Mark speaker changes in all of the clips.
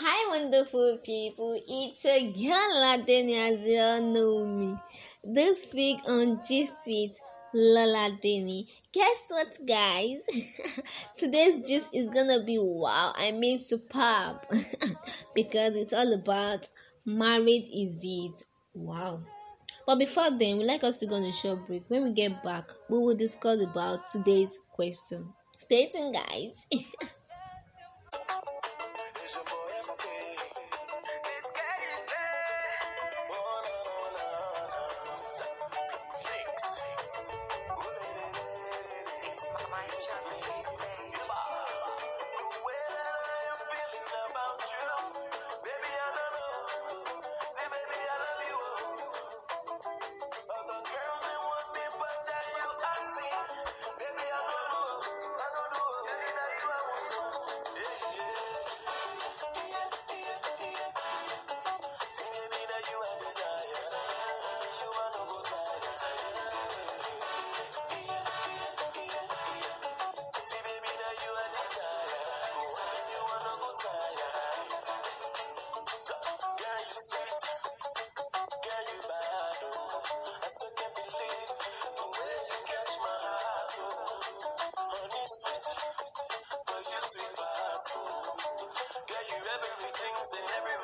Speaker 1: Hi, wonderful people. It's a girl Ladeni as you know me. This week on Gist with Lola Demi. Guess what, guys? Today's gist is gonna be wow. I mean, superb because it's all about marriage. Is it wow? But before then, we like us to go on a short break. When we get back, we will discuss about today's question. Stay tuned, guys. living things in every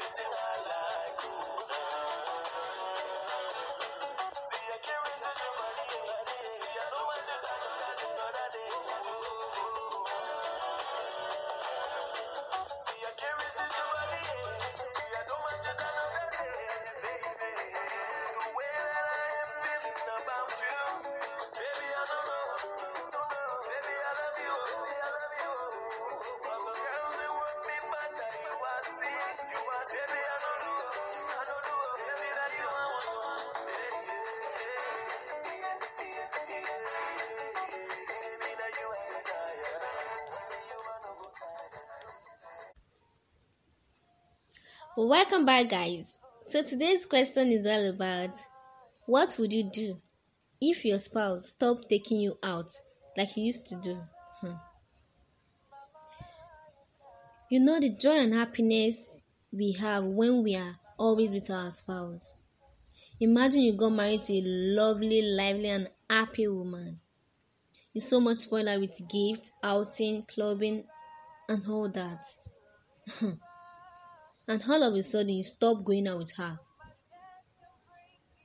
Speaker 1: Welcome back, guys. So today's question is all about what would you do if your spouse stopped taking you out like he used to do? Hmm. You know the joy and happiness we have when we are always with our spouse. Imagine you got married to a lovely, lively, and happy woman. You so much spoil her with gifts, outing, clubbing, and all that. And all of a sudden you stop going out with her.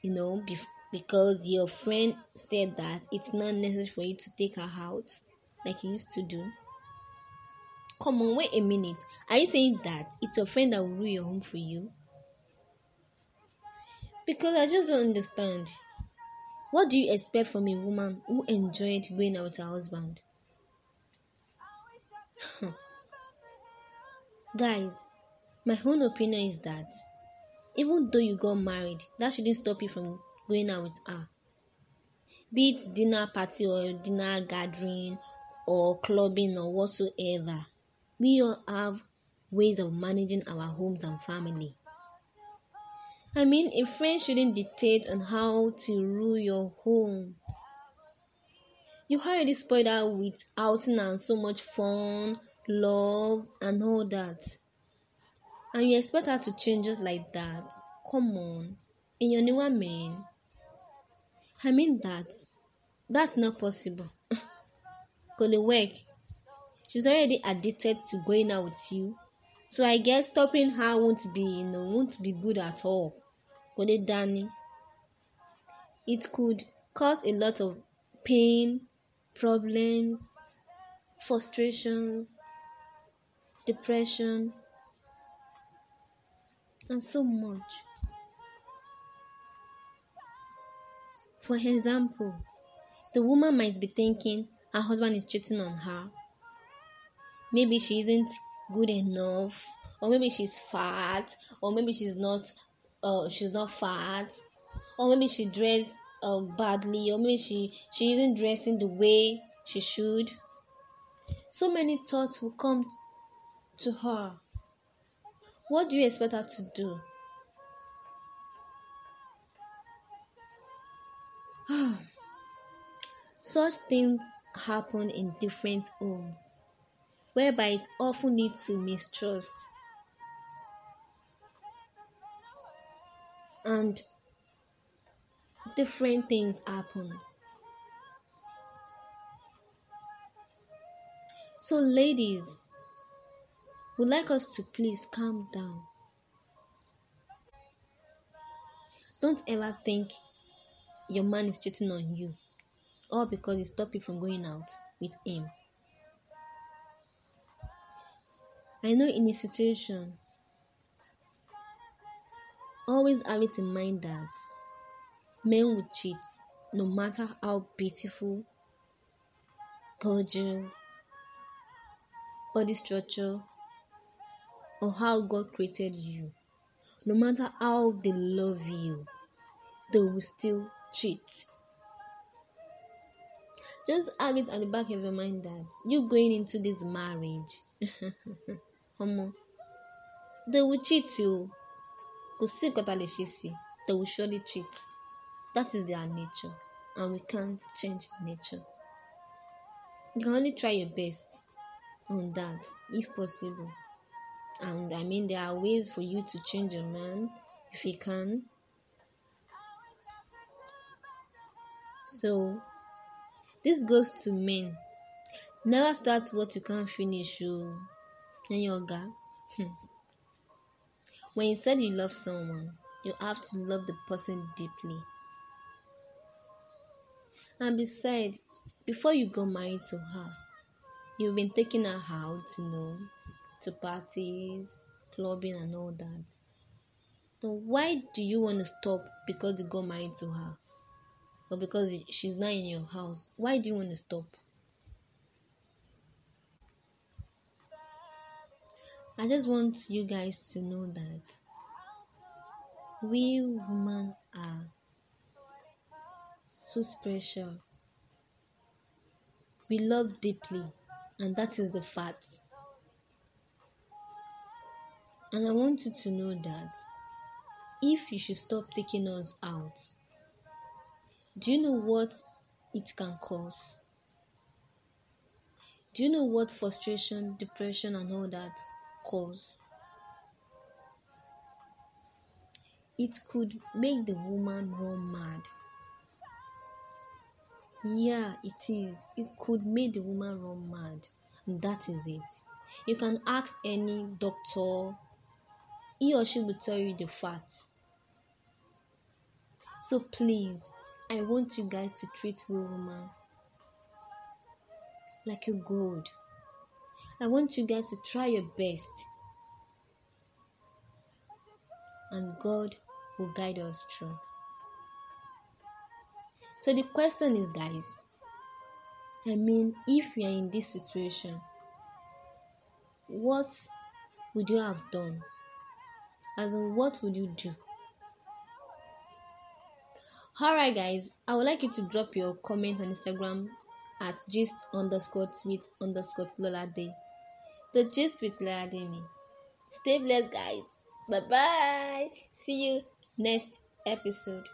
Speaker 1: You know because your friend said that it's not necessary for you to take her out like you used to do. Come on wait a minute. Are you saying that it's your friend that will ruin your home for you? Because i just don't understand. What do you expect from a woman who enjoyed going out with her husband? Guys my own opinion is that even though you got married, that shouldn't stop you from going out with her. Be it dinner party or dinner gathering or clubbing or whatsoever. We all have ways of managing our homes and family. I mean, a friend shouldn't dictate on how to rule your home. You already spoiled out with outing and so much fun, love, and all that and you expect her to change just like that? Come on. In your newer man. I mean that. That's not possible. Gonna work. She's already addicted to going out with you. So i guess stopping her won't be you know won't be good at all. Gonna danny it could cause a lot of pain problems frustrations depression and so much. For example, the woman might be thinking her husband is cheating on her. Maybe she isn't good enough, or maybe she's fat, or maybe she's not uh she's not fat, or maybe she dressed uh, badly, or maybe she she isn't dressing the way she should. So many thoughts will come to her what do you expect her to do? Such things happen in different homes, whereby it often leads to mistrust and different things happen. So, ladies, would like us to please calm down. Don't ever think your man is cheating on you all because he stopped you from going out with him. I know in a situation, always have it in mind that men will cheat no matter how beautiful, gorgeous, body structure, or how God created you. No matter how they love you, they will still cheat. Just have it at the back of your mind that you going into this marriage. They will cheat you. They will surely cheat. That is their nature, and we can't change nature. You can only try your best on that if possible. And I mean, there are ways for you to change your man if you can. So, this goes to men. Never start what you can't finish, you and your guy. Hmm. when you said you love someone, you have to love the person deeply. And besides, before you go married to her, you've been taking her out, you know, to parties, clubbing, and all that. So why do you want to stop because you got married to her? Or because she's not in your house? Why do you want to stop? I just want you guys to know that we women are so special. We love deeply, and that is the fact. And I want you to know that if you should stop taking us out, do you know what it can cause? Do you know what frustration, depression, and all that cause? It could make the woman run mad. Yeah, it is. It could make the woman run mad. And that is it. You can ask any doctor he or she will tell you the facts. So please, I want you guys to treat the woman like a god. I want you guys to try your best. And God will guide us through. So the question is, guys, I mean, if you are in this situation, what would you have done? As in, what would you do? Alright, guys, I would like you to drop your comment on Instagram at gist underscore tweet underscore Lola Day. The gist with Lola Demi. Stay blessed, guys. Bye bye. See you next episode.